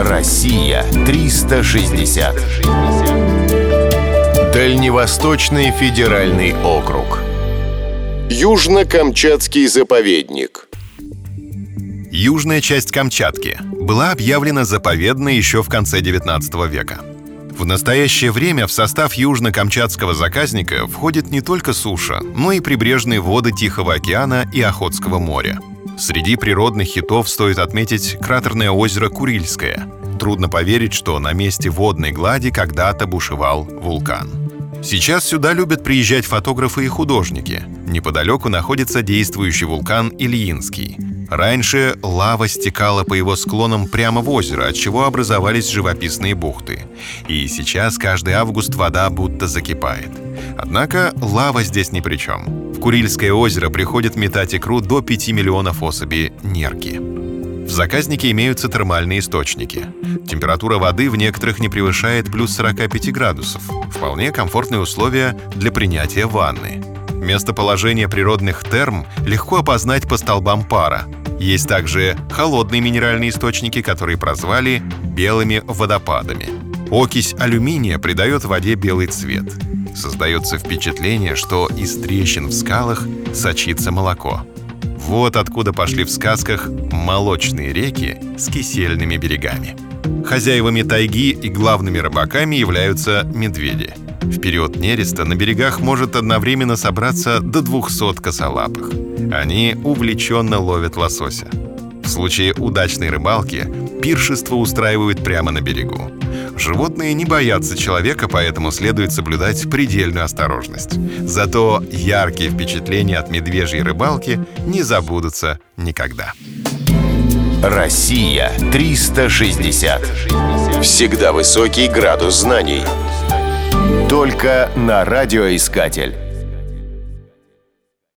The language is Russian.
Россия 360. Дальневосточный федеральный округ. Южно-Камчатский заповедник. Южная часть Камчатки была объявлена заповедной еще в конце 19 века. В настоящее время в состав Южно-Камчатского заказника входит не только суша, но и прибрежные воды Тихого океана и Охотского моря. Среди природных хитов стоит отметить кратерное озеро Курильское. Трудно поверить, что на месте водной глади когда-то бушевал вулкан. Сейчас сюда любят приезжать фотографы и художники. Неподалеку находится действующий вулкан Ильинский. Раньше лава стекала по его склонам прямо в озеро, от чего образовались живописные бухты. И сейчас каждый август вода будто закипает. Однако лава здесь ни при чем. В Курильское озеро приходит метать икру до 5 миллионов особей нерки. В заказнике имеются термальные источники. Температура воды в некоторых не превышает плюс 45 градусов. Вполне комфортные условия для принятия ванны. Местоположение природных терм легко опознать по столбам пара. Есть также холодные минеральные источники, которые прозвали белыми водопадами. Окись алюминия придает воде белый цвет. Создается впечатление, что из трещин в скалах сочится молоко. Вот откуда пошли в сказках молочные реки с кисельными берегами. Хозяевами тайги и главными рыбаками являются медведи – в период нереста на берегах может одновременно собраться до 200 косолапых. Они увлеченно ловят лосося. В случае удачной рыбалки пиршество устраивают прямо на берегу. Животные не боятся человека, поэтому следует соблюдать предельную осторожность. Зато яркие впечатления от медвежьей рыбалки не забудутся никогда. Россия 360. Всегда высокий градус знаний. Только на радиоискатель.